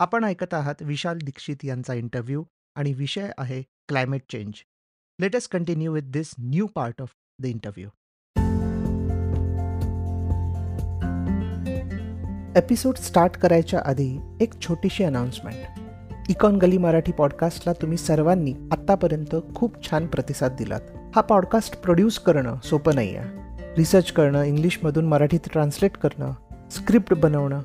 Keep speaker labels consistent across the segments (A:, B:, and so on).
A: आपण ऐकत आहात विशाल दीक्षित यांचा इंटरव्ह्यू आणि विषय आहे climate change. Let's continue with this new part of the interview. Episode start करायच्या आधी एक छोटीशी अनाउन्समेंट. इकॉन गली मराठी पॉडकास्टला तुम्ही सर्वांनी आत्तापर्यंत खूप छान प्रतिसाद दिलात. हा पॉडकास्ट प्रोड्यूस करणं सोपं नाही आहे. रिसर्च करणं, इंग्लिशमधून मराठीत ट्रान्सलेट करणं, स्क्रिप्ट बनवणं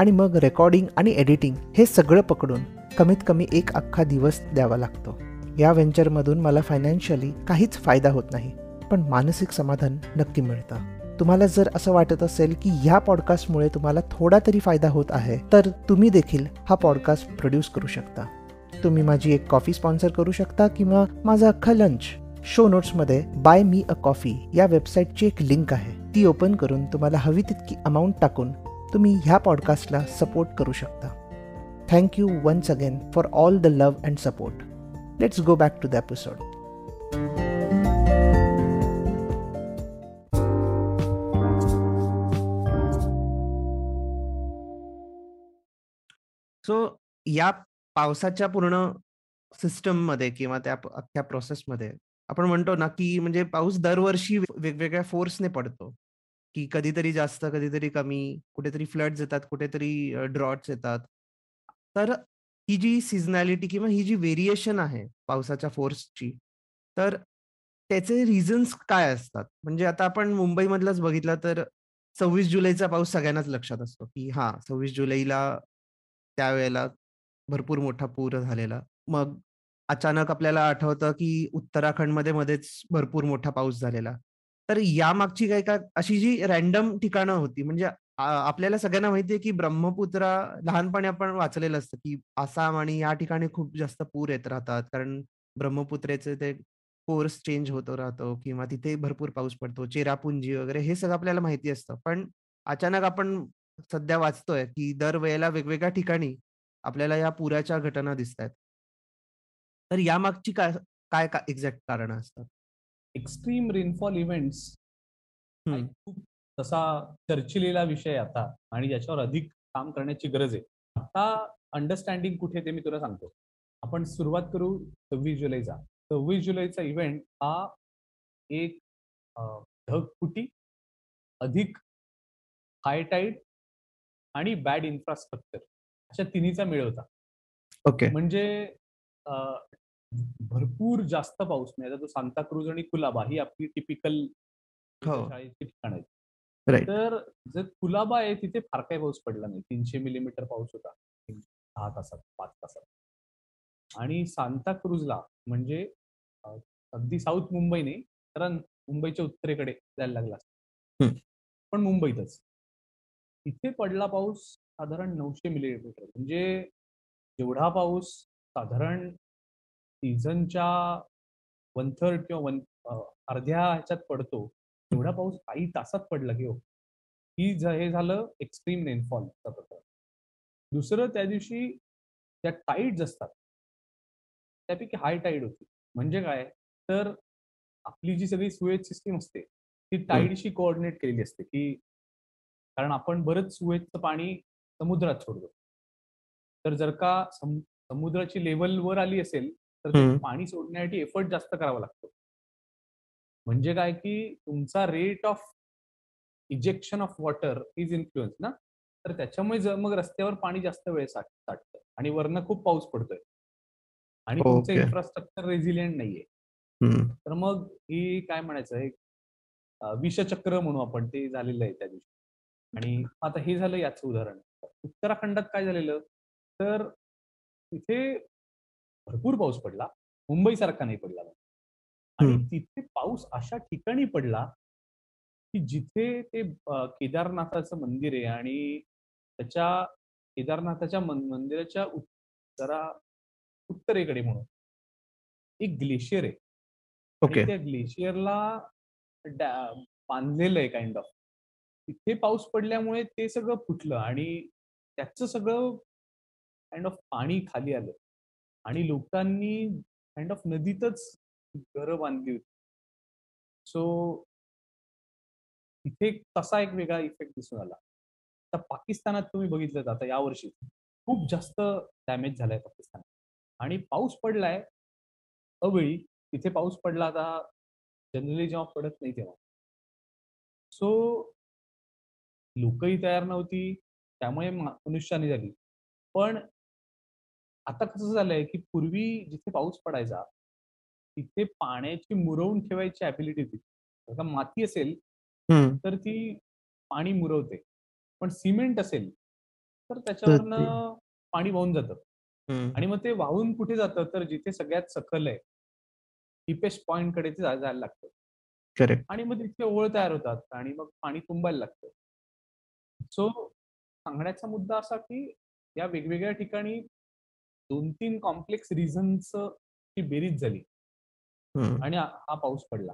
A: आणि मग रेकॉर्डिंग आणि एडिटिंग हे सगळं पकडून कमीत कमी एक अख्खा दिवस द्यावा लागतो. या व्हेंचरमधून मला फायनान्शियली काहीच फायदा होत नाही पण मानसिक समाधान नक्की मिळतं. तुम्हाला जर असं वाटत असेल की ह्या पॉडकास्टमुळे तुम्हाला थोडा तरी फायदा होत आहे तर तुम्ही देखील हा पॉडकास्ट प्रोड्यूस करू शकता. तुम्ही माझी एक कॉफी स्पॉन्सर करू शकता किंवा माझा अख्खा लंच शो नोट्समध्ये बाय मी अ कॉफी या वेबसाईटची एक लिंक आहे. ती ओपन करून तुम्हाला हवी तितकी अमाऊंट टाकून तुम्ही ह्या पॉडकास्टला सपोर्ट करू शकता. Thank you once again for all the love and support let's go back to the episode so या पावसाच्या पूर्ण सिस्टममध्ये किंवा त्या अख्ख्या प्रोसेसमध्ये आपण म्हणतो ना की म्हणजे पाऊस दरवर्षी वेगवेगळ्या फोर्सने पडतो. की कधीतरी जास्त कधीतरी कमी कुठेतरी फ्लड्स येतात कुठेतरी ड्रॉट्स येतात. तर ही जी सिझनॅलिटी किंवा ही जी व्हेरिएशन आहे पावसाच्या फोर्सची तर त्याचे रिझन्स काय असतात? म्हणजे आता आपण मुंबईमधलाच बघितलं तर सव्वीस जुलैचा पाऊस सगळ्यांनाच लक्षात असतो की हा सव्वीस जुलैला त्यावेळेला भरपूर मोठा पूर झालेला. मग अचानक आपल्याला आठवतं की उत्तराखंडमध्ये मध्येच भरपूर मोठा पाऊस झालेला. तर यामागची काही का अशी जी रॅन्डम ठिकाणं होती म्हणजे आपल्याला सगळ्यांना माहितीये की ब्रह्मपुत्रा लहानपणी आपण वाचलेलं असतं की आसाम आणि या ठिकाणी खूप जास्त पूर येत राहतात. कारण ब्रह्मपुत्रेचे ते कोर्स चेंज होतो राहतो किंवा तिथे भरपूर पाऊस पडतो चेरापुंजी वगैरे हे सगळं आपल्याला माहिती असतं. पण अचानक आपण सध्या वाचतोय की दरवेळेला वेगवेगळ्या ठिकाणी आपल्याला या पुराच्या घटना दिसत आहेत तर यामागची काय काय एक्झॅक्ट कारण असतात?
B: एक्स्ट्रीम रेनफॉल इव्हेंट्स खूप तसा चर्चिलेला विषय आता आणि ज्याच्यावर अधिक काम करण्याची गरज आहे. आता अंडरस्टँडिंग कुठे ते मी तुला सांगतो. आपण सुरुवात करू सव्वीस जुलैचा. सव्वीस जुलैचा इव्हेंट हा एक ढगफुटी अधिक हाय टाईड आणि बॅड इन्फ्रास्ट्रक्चर अशा तिन्हीचा मेळ होता.
A: ओके
B: म्हणजे भरपूर जास्त पाऊस नाही. आता तो सांताक्रूज आणि कुलाबा ही आपली टिपिकल हो. शाळेची ठिकाण आहेत. तर जर कुलाबा आहे तिथे फार काही पाऊस पडला नाही. तीनशे मिलीमीटर पाऊस होता. दहा तासात पाच तासात. आणि सांताक्रूजला म्हणजे अगदी साऊथ मुंबई नाही तर मुंबईच्या उत्तरेकडे जायला लागला पण मुंबईतच. तिथे पडला पाऊस साधारण नऊशे मिलीमीटर. म्हणजे जेवढा पाऊस साधारण सीझनच्या वन थर्ड किंवा वन अर्ध्या ह्याच्यात पडतो एवढा पाऊस काही तासात पडला की हो. ही हे झालं एक्स्ट्रीम रेनफॉलचा प्रकार. दुसरं त्या दिवशी त्या टाईड्स असतात त्यापैकी हाय टाईड होती. म्हणजे काय? तर आपली जी सगळी सुएज सिस्टीम असते ती टाईडशी कोऑर्डिनेट केलेली असते की कारण आपण बरंच सुएजचं पाणी समुद्रात सोडतो. तर जर का समुद्राची लेवल वर आली असेल तर पाणी सोडण्यासाठी एफर्ट जास्त करावा लागतो. म्हणजे काय की तुमचा rate of ejection of water is influence ना? तर त्याच्यामुळे मग रस्त्यावर पाणी जास्त वेळ साठतं आणि वरनं खूप पाऊस पडतोय. आणि तुमचं इन्फ्रास्ट्रक्चर रेझिलियंट नाहीये. तर मग ही काय म्हणायचं एक विषचक्र म्हणू आपण ते झालेलं आहे त्या दिवशी. आणि आता हे झालं याचं उदाहरण. उत्तराखंडात काय झालेलं? तर तिथे भरपूर पाऊस पडला. मुंबई सारखा नाही पडला आणि तिथे पाऊस अशा ठिकाणी पडला की जिथे ते केदारनाथाचं मंदिर आहे आणि त्याच्या केदारनाथाच्या मंदिराच्या जरा उत्तरेकडे म्हणून एक ग्लेशियर आहे.
A: ओके.
B: त्या ग्लेशियरला बांधलेलं आहे काइंड ऑफ तिथे पाऊस पडल्यामुळे ते सगळं फुटलं आणि त्याचं सगळं काइंड ऑफ पाणी खाली आलं. आणि लोकांनी काइंड ऑफ नदीतच घरं बांधली होती. सो इथे तसा एक वेगळा इफेक्ट दिसून आला. आता पाकिस्तानात तुम्ही बघितलं आता यावर्षी खूप जास्त डॅमेज झालाय पाकिस्तान आणि पाऊस पडलाय अवेळी तिथे पाऊस पडला आता जनरली जेव्हा पडत नाही तेव्हा. सो लोकही तयार नव्हती त्यामुळे मनुष्याने झाली. पण आता कसं झालंय की पूर्वी जिथे पाऊस पडायचा तिथे पाण्याची मुरवून ठेवायची ऍबिलिटी होती. आता माती असेल तर ती पाणी मुरवते. पण सिमेंट असेल तर त्याच्यावरनं पाणी वाहून जातं. आणि मग ते वाहून कुठे जातं? तर जिथे सगळ्यात सखल आहे डीपेस्ट पॉइंटकडे ते जायला लागतं. आणि मग तिथे ओळ तयार होतात आणि मग पाणी तुंबायला लागतं. सो सांगण्याचा मुद्दा असा की या वेगवेगळ्या ठिकाणी दोन तीन कॉम्प्लेक्स रिझन्स ची बेरीज झाली. आणि हा पाऊस पडला.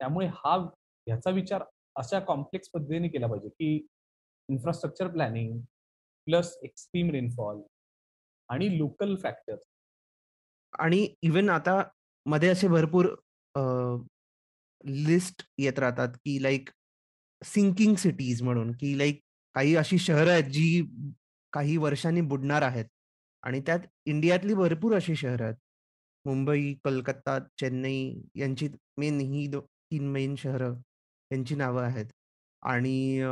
B: त्यामुळे हा ह्याचा विचार अशा कॉम्प्लेक्स पद्धतीने केला पाहिजे की infrastructure planning plus extreme rainfall आणि लोकल फॅक्टर
A: आणि इवन आता मध्ये असे भरपूर लिस्ट येत राहतात की लाईक सिंकिंग सिटीज म्हणून की लाईक काही अशी शहरं आहेत जी काही वर्षांनी बुडणार आहेत. आणि त्यात इंडियातली भरपूर अशी शहरं आहेत. मुंबई कलकत्ता चेन्नई यांची मेन ही तीन मेन शहरं यांची नावं आहेत. आणि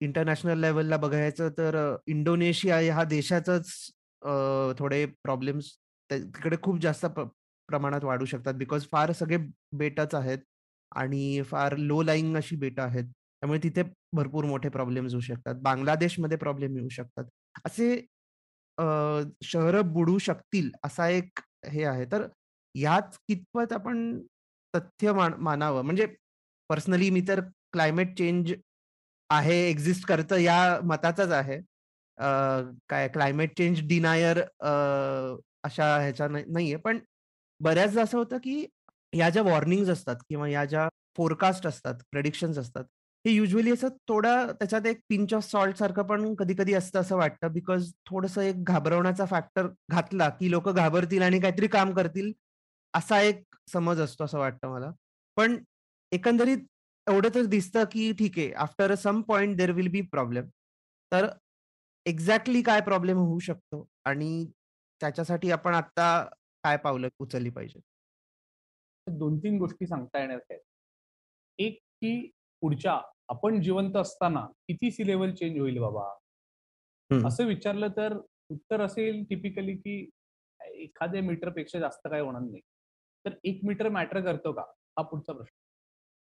A: इंटरनॅशनल लेवलला बघायचं तर इंडोनेशिया ह्या देशाचाच थोडे प्रॉब्लेम्स तिकडे खूप जास्त प्रमाणात वाढू शकतात. बिकॉज फार सगळे बेटच आहेत आणि फार लो लाईंग अशी बेट आहेत. त्यामुळे तिथे भरपूर मोठे प्रॉब्लेम्स होऊ शकतात. बांगलादेशमध्ये प्रॉब्लेम येऊ शकतात. असे शहर बुडू शकतील असा एक हे आहे. तर याच कितपत आपण तथ्य मानावं? म्हणजे पर्सनली मी तर क्लायमेट चेंज आहे एक्झिस्ट करतं या मताचाच आहे. काय क्लायमेट चेंज डिनायर अशा ह्याच्या नाहीये. पण बऱ्याचदा असं होतं की या ज्या वॉर्निंग असतात किंवा या ज्या फोरकास्ट असतात प्रेडिक्शन्स असतात हे युजली असं थोडं त्याच्यात एक पिंच ऑफ सॉल्ट सारखं पण कधी कधी असतं असं वाटतं. बिकॉज थोडस एक घाबरवण्याचा फॅक्टर घातला की लोक घाबरतील आणि काहीतरी काम करतील असा एक समज असतो असं वाटतं मला. पण एकंदरीत एवढं तर दिसतं की ठीक आहे after some point there will be problem तर एक्झॅक्टली काय प्रॉब्लेम होऊ शकतो आणि त्याच्यासाठी आपण आता काय पावलं उचलली पाहिजे
B: दोन तीन गोष्टी सांगता येणार आहेत. एक की पुढच्या आपण जिवंत असताना किती सी लेवल चेंज होईल बाबा? असं विचारलं तर उत्तर असेल टिपिकली की एखाद्या मीटरपेक्षा जास्त काय होणार नाही. तर एक मीटर मॅटर करतो का? हा पुढचा प्रश्न.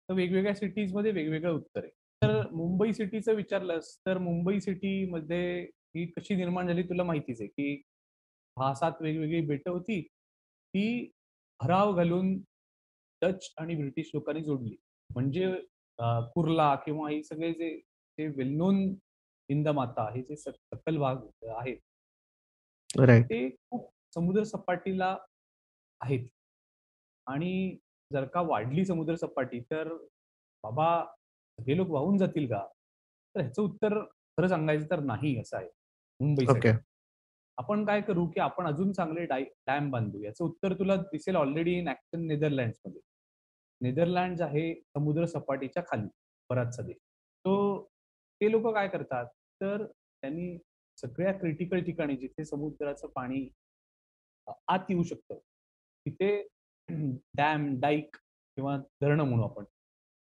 B: तर वेगवेगळ्या सिटीजमध्ये वेगवेगळं उत्तर. आहे तर मुंबई सिटीचं विचारलंस तर मुंबई सिटी मध्ये ही कशी निर्माण झाली तुला माहितीच आहे की सहा सात वेगवेगळी बेट होती. ती भराव घालून डच आणि ब्रिटिश लोकांनी जोडली. म्हणजे कुर्ला किंवा हे सगळे जे जे वेल नोन हिंदमाता हे जे सकल भाग आहेत. ते खूप समुद्र सपाटीला आहेत. आणि जर का वाढली समुद्र सपाटी तर बाबा सगळे लोक वाहून जातील का? तर ह्याचं उत्तर खरं सांगायचं तर नाही असं आहे. मुंबई आपण काय करू की आपण अजून चांगले डॅम बांधू. याचं उत्तर तुला दिसेल ऑलरेडी इन ऍक्शन नेदरलँडमध्ये. नेदरलँड आहे समुद्र सपाटीच्या खाली बराचसा देश. तो ते लोक काय करतात? तर त्यांनी सगळ्या क्रिटिकल ठिकाणी जिथे समुद्राचं पाणी आत येऊ शकतं तिथे डॅम डाईक किंवा धरणं म्हणू आपण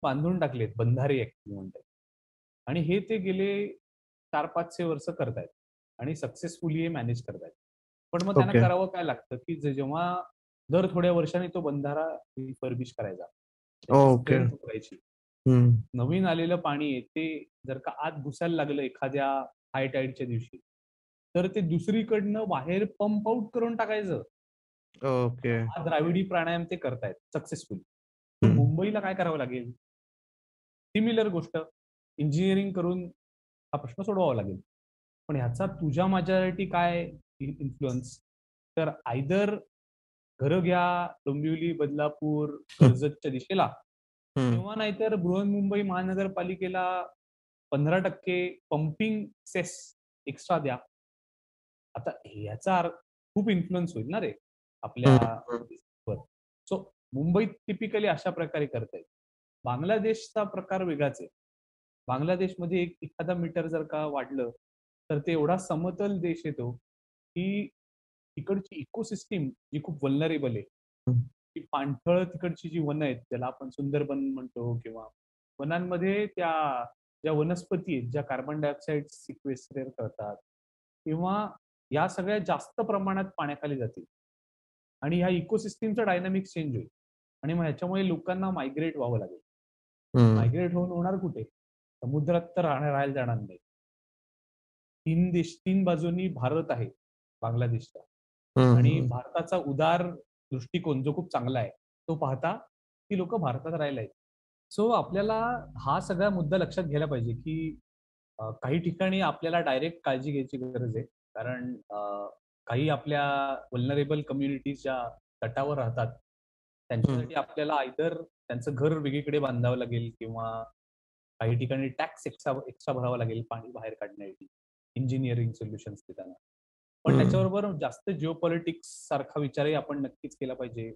B: बांधून टाकलेत बंधारे ऍक्च्युली म्हणतात आणि हे ते गेले चार पाचशे वर्ष करतायत आणि सक्सेसफुली हे मॅनेज करतायत. पण मग त्यांना करावं काय लागतं की जेव्हा दर थोड्या वर्षांनी तो बंधारा रिफर्बिश करायचा. करायची नवीन आलेलं पाणी ते जर का आत घुसायला लागलं एखाद्या हाय टाईडच्या दिवशी तर ते दुसरीकडनं बाहेर पंप आउट करून टाकायचं.
A: ओके.
B: द्राविडी प्राणायाम ते करतायत सक्सेसफुली मुंबईला काय करावं लागेल? सिमिलर गोष्ट इंजिनिअरिंग करून हा प्रश्न सोडवावा लागेल. पण ह्याचा तुझ्या माझ्यासाठी काय इन्फ्लुअन्स तर आयदर घर घ्या डोंबिवली बदलापूर कर्जतच्या दिशेला. किंवा नाहीतर बृहन्मुंबई महानगरपालिकेला पंधरा टक्के पंपिंग सेस एक्स्ट्रा द्या. आता ह्याचा खूप इन्फ्लुअन्स होईल ना रे आपल्या सो मुंबईत टिपिकली अशा प्रकारे करतायत बांगलादेशचा प्रकार वेगळाच आहे. बांगलादेशमध्ये एक एखादा मीटर जर का वाढलं तर ते एवढा समतल देश येतो की तिकडची इकोसिस्टीम जी खूप वल्नरेबल आहे ती पाणथळ तिकडची जी वन आहेत ज्याला आपण सुंदरबन म्हणतो किंवा वनांमध्ये त्या ज्या वनस्पती आहेत ज्या कार्बन डायऑक्साईड सिक्वेस्टर करतात किंवा या सगळ्या जास्त प्रमाणात पाण्याखाली जातील. आणि ह्या इकोसिस्टीमचा डायनामिक्स चेंज होईल. आणि मग ह्याच्यामुळे लोकांना मायग्रेट व्हावं लागेल. मायग्रेट होऊन होणार कुठे? समुद्रात तर राहायला जाणार नाही. तीन देश तीन बाजूनी भारत आहे बांगलादेशचा. आणि भारताचा उदार दृष्टिकोन जो खूप चांगला आहे तो पाहता ती लोक भारतात राहायला आहेत सो आपल्याला हा सगळा मुद्दा लक्षात घ्यायला पाहिजे की काही ठिकाणी आपल्याला डायरेक्ट काळजी घ्यायची गरज आहे. कारण काही आपल्या वल्नरेबल कम्युनिटीज ज्या तटावर राहतात त्यांच्यासाठी आपल्याला आयदर त्यांचं घर वेगळीकडे बांधावं लागेल किंवा काही ठिकाणी टॅक्स एक्स्ट्रा एक्स्ट्रा भरावा लागेल पाणी बाहेर काढण्यासाठी. इंजिनिअरिंग सोल्युशन्स देताना. पण त्याच्याबरोबर जास्त जिओ पॉलिटिक्स सारखा विचारही आपण नक्कीच केला पाहिजे.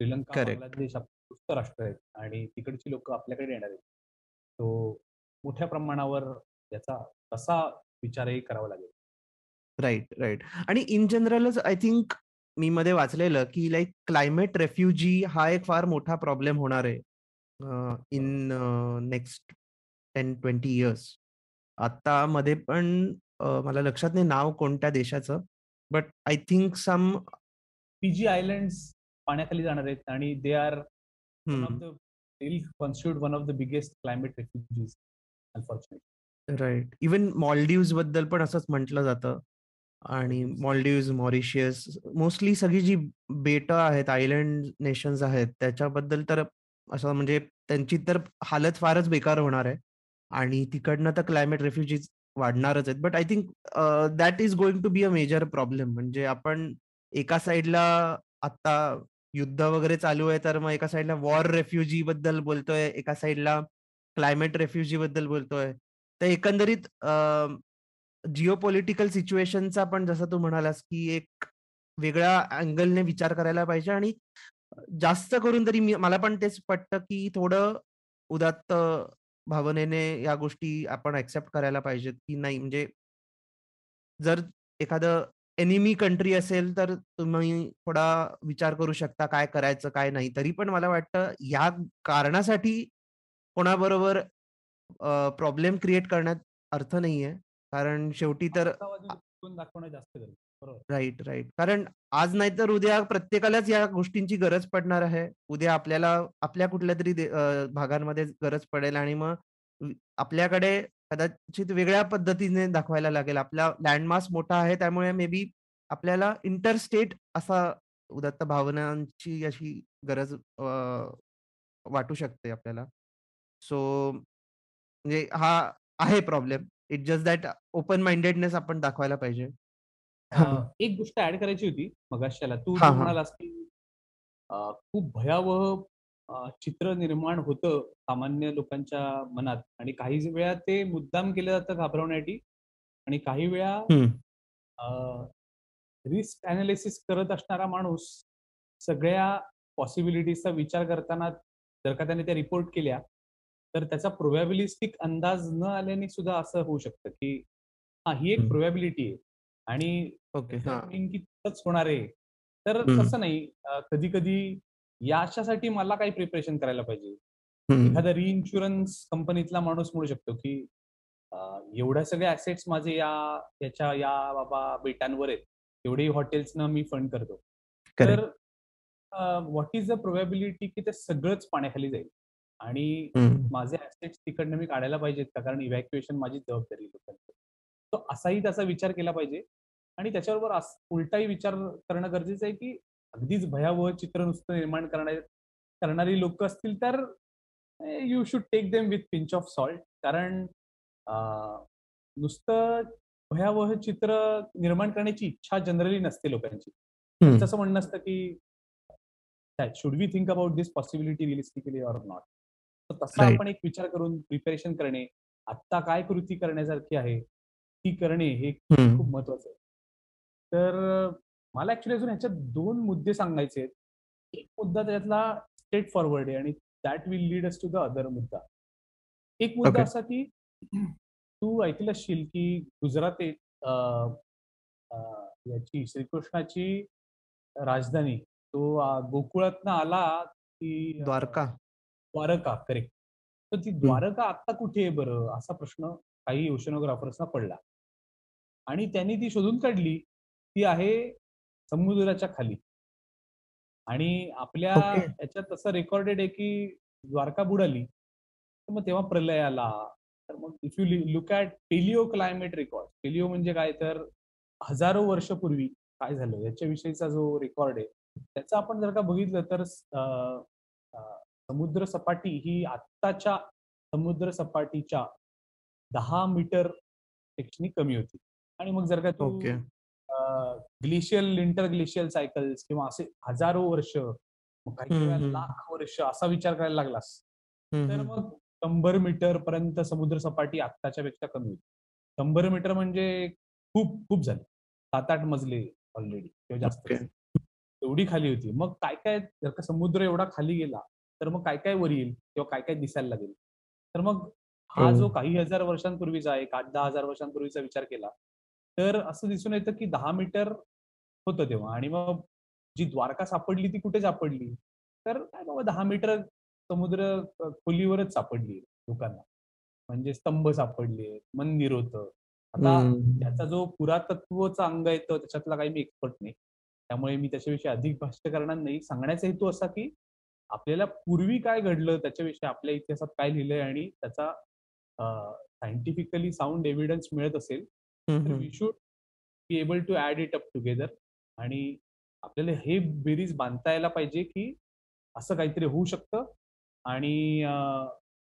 B: श्रीलंका बांगलादेश सुस्त राष्ट्र आहेत आणि तिकडची लोक आपल्याकडे येणार आहेत. तो मोठ्या प्रमाणावर याचा तसा विचारही करावा लागेल.
A: राईट राईट आणि इन जनरलच आय थिंक मी मध्ये वाचलेलं की लाईक क्लायमेट रेफ्युजी हा एक फार मोठा प्रॉब्लेम होणार आहे in next ten twenty years आता मध्ये पण मला लक्षात नाही नाव कोणत्या देशाचं but I think some
B: Fiji island पाण्याखाली जाणार आहेत आणि they are one of the biggest climate refugees unfortunately
A: right even मॉलडीव्सबद्दल पण असंच म्हटलं जातं. आणि मॉलडीव्स मॉरिशियस मोस्टली सगळी जी बेट आहेत आयलंड नेशन्स आहेत त्याच्याबद्दल तर असं म्हणजे त्यांची तर हालत फारच बेकार होणार आहे. आणि तिकडनं तर क्लायमेट रेफ्युजीज वाढणारच आहेत. But I think that is going to be a major problem म्हणजे आपण एका साईडला आता युद्ध वगैरे चालू आहे तर मग एका साईडला वॉर रेफ्युजी बद्दल बोलतोय एका साईडला क्लायमेट रेफ्युजी बद्दल बोलतोय. तर एकंदरीत जिओ पॉलिटिकल सिच्युएशनचा पण जसं तू म्हणालास की एक वेगळ्या अँगलने विचार करायला पाहिजे आणि जास्त करून तरी मी मला पण तेच पटतं की थोडं उदात्त भावनेने या गोष्टी आपण ऍक्सेप्ट करायला पाहिजेत की नाही? म्हणजे जर एखादं एनिमी कंट्री असेल तर तुम्ही थोडा विचार करू शकता काय करायचं काय नाही. तरी पण मला वाटतं या कारणासाठी कोणाबरोबर प्रॉब्लेम क्रिएट करण्यात अर्थ नाहीये. कारण शेवटी तर
B: दाखवणं जास्त
A: राईट राईट. कारण आज नाही तर उद्या प्रत्येकालाच या गोष्टींची गरज पडणार आहे. उद्या आपल्याला आपल्या कुठल्या तरी भागांमध्ये गरज पडेल आणि मग आपल्याकडे कदाचित वेगळ्या पद्धतीने दाखवायला लागेल. आपला लँडमास मोठा आहे त्यामुळे मे बी आपल्याला इंटरस्टेट असा उदत्त भावनांची अशी गरज वाटू शकते आपल्याला. सो म्हणजे हा आहे problem. It just that open mindedness आपण दाखवायला पाहिजे.
B: एक गोष्ट ऍड करायची होती मगाशाला तू म्हणालास की खूप भयावह चित्र निर्माण होतं सामान्य लोकांच्या मनात आणि काही वेळा ते मुद्दाम केलं जातं घाबरवण्यासाठी आणि काही वेळा रिस्क अनालिसिस करत असणारा माणूस सगळ्या पॉसिबिलिटीजचा विचार करताना जर का त्याने त्या रिपोर्ट केल्या तर त्याचा प्रोबॅबिलिस्टिक अंदाज न आल्याने सुद्धा असं होऊ शकतं की हा ही एक प्रोबॅबिलिटी आहे. आणि की होणार आहे तर तसं नाही. कधी कधी याच्यासाठी मला काही प्रिपरेशन करायला पाहिजे. एखादा रिइन्शुरन्स कंपनीतला माणूस म्हणू शकतो की एवढ्या सगळ्या ऍसेट्स माझे या याच्या या बाबा बेटांवर आहेत. एवढे हॉटेल्स ना मी फंड करतो. तर व्हॉट इज द प्रोबॅबिलिटी की ते सगळंच पाण्याखाली जाईल? आणि माझे ऍसेट्स तिकडनं मी काढायला पाहिजेत का? कारण इव्हॅक्युएशन माझी जबाबदारी लोकांची. तो असाही त्याचा विचार केला पाहिजे. आणि त्याच्याबरोबर उलटाही विचार करणं गरजेचं आहे की अगदीच भयावह चित्र नुसतं निर्माण करणारे करणारी लोक असतील तर you should take them with pinch of salt कारण नुसतं भयावह चित्र निर्माण करण्याची इच्छा जनरली नसते लोकांची. असं म्हणणं असतं की should we think about this possibility realistically or not तसा आपण एक विचार करून प्रिपेरेशन करणे आत्ता काय कृती करण्यासारखी आहे ती करणे हे खूप महत्वाचं आहे. तर मला ऍक्च्युली अजून ह्याच्यात दोन मुद्दे सांगायचे आहेत एक मुद्दा त्याच्यातला स्ट्रेट फॉरवर्ड आहे आणि that will lead us to the other मुद्दा एक मुद्दा असा की तू ऐकलं असशील की गुजरात याची श्रीकृष्णाची राजधानी तो गोकुळातनं आला की
A: द्वारका.
B: द्वारका करेक्ट. तर ती द्वारका आता कुठे आहे बरं? असा प्रश्न काही ओशनोग्राफर्सना पडला. आणि त्यांनी ती शोधून काढली. ती आहे समुद्राच्या खाली. आणि आपल्या याच्यात असं रेकॉर्डेड आहे की द्वारका बुडाली. तर मग तेव्हा प्रलय आला. तर मग if you look at paleo climate record. Paleo म्हणजे काय तर हजारो वर्षापूर्वी काय झालं याच्याविषयीचा जो रेकॉर्ड आहे, त्याचं आपण जर का बघितलं तर समुद्र सपाटी ही आत्ताच्या समुद्र सपाटीच्या दहा मीटर पेक्षाही कमी होती. आणि मग जर का तू ग्लेशियल, इंटर ग्लेशियल सायकल्स किंवा असे हजारो वर्ष, काही लाख वर्ष असा विचार करायला लागलास, तर मग शंभर मीटर पर्यंत समुद्र सपाटी आत्ताच्या पेक्षा कमी होती. शंभर मीटर म्हणजे खूप खूप झाली. सात आठ मजले ऑलरेडी किंवा जास्त. एवढी खाली होती. मग काय काय जर का समुद्र एवढा खाली गेला, तर मग काय काय वर येईल किंवा काय काय दिसायला लागेल. तर मग हा जो हो. काही हजार वर्षांपूर्वीचा एक आठ दहा हजार वर्षांपूर्वीचा विचार केला, तर असं दिसून येतं की दहा मीटर होतं तेव्हा आणि मग जी द्वारका सापडली ती कुठे सापडली? तर काय बाबा दहा मीटर समुद्र खोलीवरच सापडली लोकांना. म्हणजे स्तंभ सापडले, मंदिर होतं. आता त्याचा जो पुरातत्वचा अंग आहे तो त्याच्यातला काही मी एक्सपर्ट नाही. त्यामुळे मी त्याच्याविषयी अधिक भाष्य करणार नाही. सांगण्याचा हेतू असा की आपल्याला पूर्वी काय घडलं त्याच्याविषयी आपल्या इतिहासात काय लिहिलंय आणि त्याचा सायंटिफिकली साऊंड एव्हिडन्स मिळत असेल, तर we should be able to add it up together आणि आपल्याला हे बेरीज बांधता यायला पाहिजे की असं काहीतरी होऊ शकतं आणि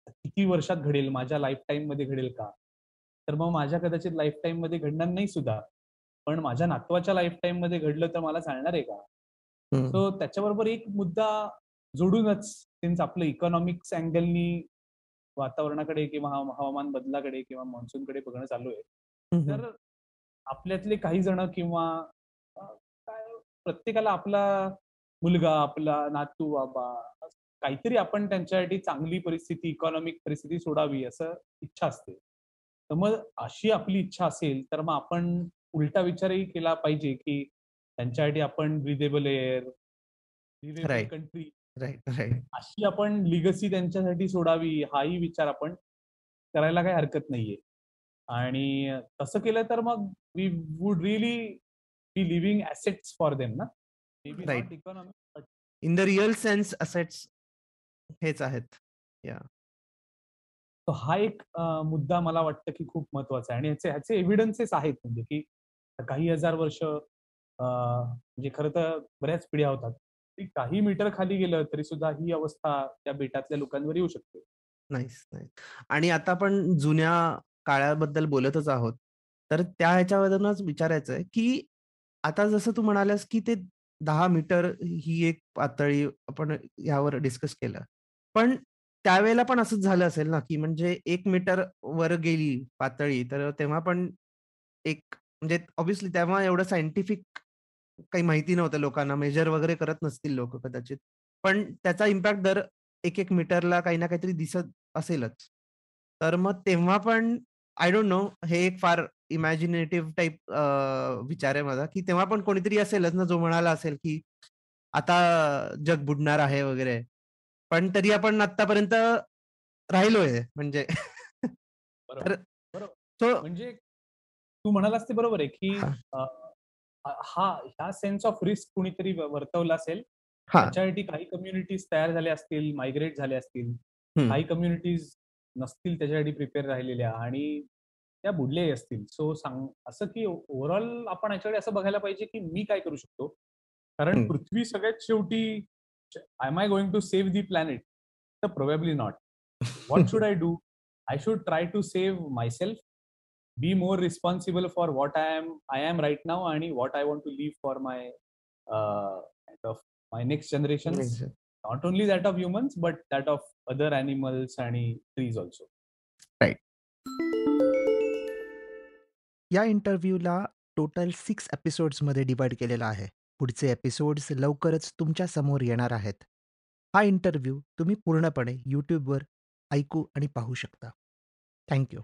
B: किती वर्षात घडेल, माझ्या लाईफ टाईममध्ये घडेल का? तर मग माझ्या कदाचित लाईफ टाईममध्ये घडणार नाही सुद्धा. पण माझ्या नातवाच्या लाईफ टाईममध्ये घडलं तर मला चालणार आहे का? सो त्याच्याबरोबर एक मुद्दा जोडूनच सिन्स आपलं इकॉनॉमिक्स अँगलनी वातावरणाकडे किंवा हवामान बदलाकडे किंवा मान्सूनकडे बघणं चालू आहे. तर आपल्यातले काही जण किंवा काय प्रत्येकाला आपला मुलगा, आपला नातू, बाबा काहीतरी आपण त्यांच्यासाठी चांगली परिस्थिती, इकॉनॉमिक परिस्थिती सोडावी असं इच्छा असते. तर मग अशी आपली इच्छा असेल, तर मग आपण उलटा विचारही केला पाहिजे, की त्यांच्यासाठी आपण ब्रिदेबल एअर, कंट्री अशी आपण लिगसी त्यांच्यासाठी सोडावी, हाही विचार आपण करायला काही हरकत नाहीये. आणि तसं केलं तर मग we would really be living assets for them ना.
A: Right. In the real sense assets हेच आहेत. या.
B: हा एक मुद्दा मला वाटतं की खूप महत्त्वाचा आहे आणि ह्याचे ह्याचे एव्हिडन्सेस आहेत म्हणजे की काही हजार वर्ष म्हणजे खरं तर बऱ्याच पिढ्या होतात. काही मीटर खाली गेलं तरी सुद्धा ही अवस्था त्या बेटातल्या लोकांवर येऊ शकते.
A: नाही. आणि आता आपण जुन्या काळाबद्दल बोलतच आहोत. तर त्या ह्याच्यावरूनच विचारायचं आहे, की आता जसं तू म्हणालास, की ते दहा मीटर ही एक पातळी आपण यावर डिस्कस केलं. पण त्यावेळेला पण असंच झालं असेल ना, की म्हणजे एक मीटर वर गेली पातळी, तर तेव्हा पण एक म्हणजे ऑब्विसली तेव्हा एवढं सायंटिफिक काही माहिती नव्हतं लोकांना, मेजर वगैरे करत नसतील लोक कदाचित. पण त्याचा इम्पॅक्ट दर एक-एक मीटरला काही ना काहीतरी दिसत असेलच. तर मग तेव्हा पण आय डोंट नो हे एक फार इमॅजिनेटिव्ह टाइप विचार आहे माझा, की तेव्हा पण कोणीतरी असेलच ना, जो म्हणाला असेल, की आता जग बुडणार आहे वगैरे. पण तरी आपण आत्तापर्यंत राहिलोय म्हणजे.
B: म्हणजे तू म्हणालास ते बरोबर आहे, की हा ह्या सेन्स ऑफ रिस्क कुणीतरी वर्तवला असेल. त्याच्यासाठी काही कम्युनिटीज तयार झाल्या असतील, मायग्रेट झाल्या असतील. काही कम्युनिटीज नसतील त्याच्यासाठी प्रिपेअर राहिलेल्या आणि त्या बुडलेही असतील. सो सांग असं की ओव्हरऑल आपण याच्याकडे असं बघायला पाहिजे की मी काय करू शकतो? कारण पृथ्वी सगळ्यात शेवटी I am I going to save the planet तर probably not what should I do I should try to save myself be more responsible for what I am I am right now आणि what I want to live for my my next generation Not only that of humans, but that of other animals and trees also.
A: Right. या इंटरव्ह्यूला total six एपिसोड्समध्ये divide केलेला आहे पुढचे episodes लवकरच तुमच्यासमोर येणार आहेत हा इंटरव्ह्यू तुम्ही पूर्णपणे यूट्यूबवर ऐकू आणि पाहू शकता थँक्यू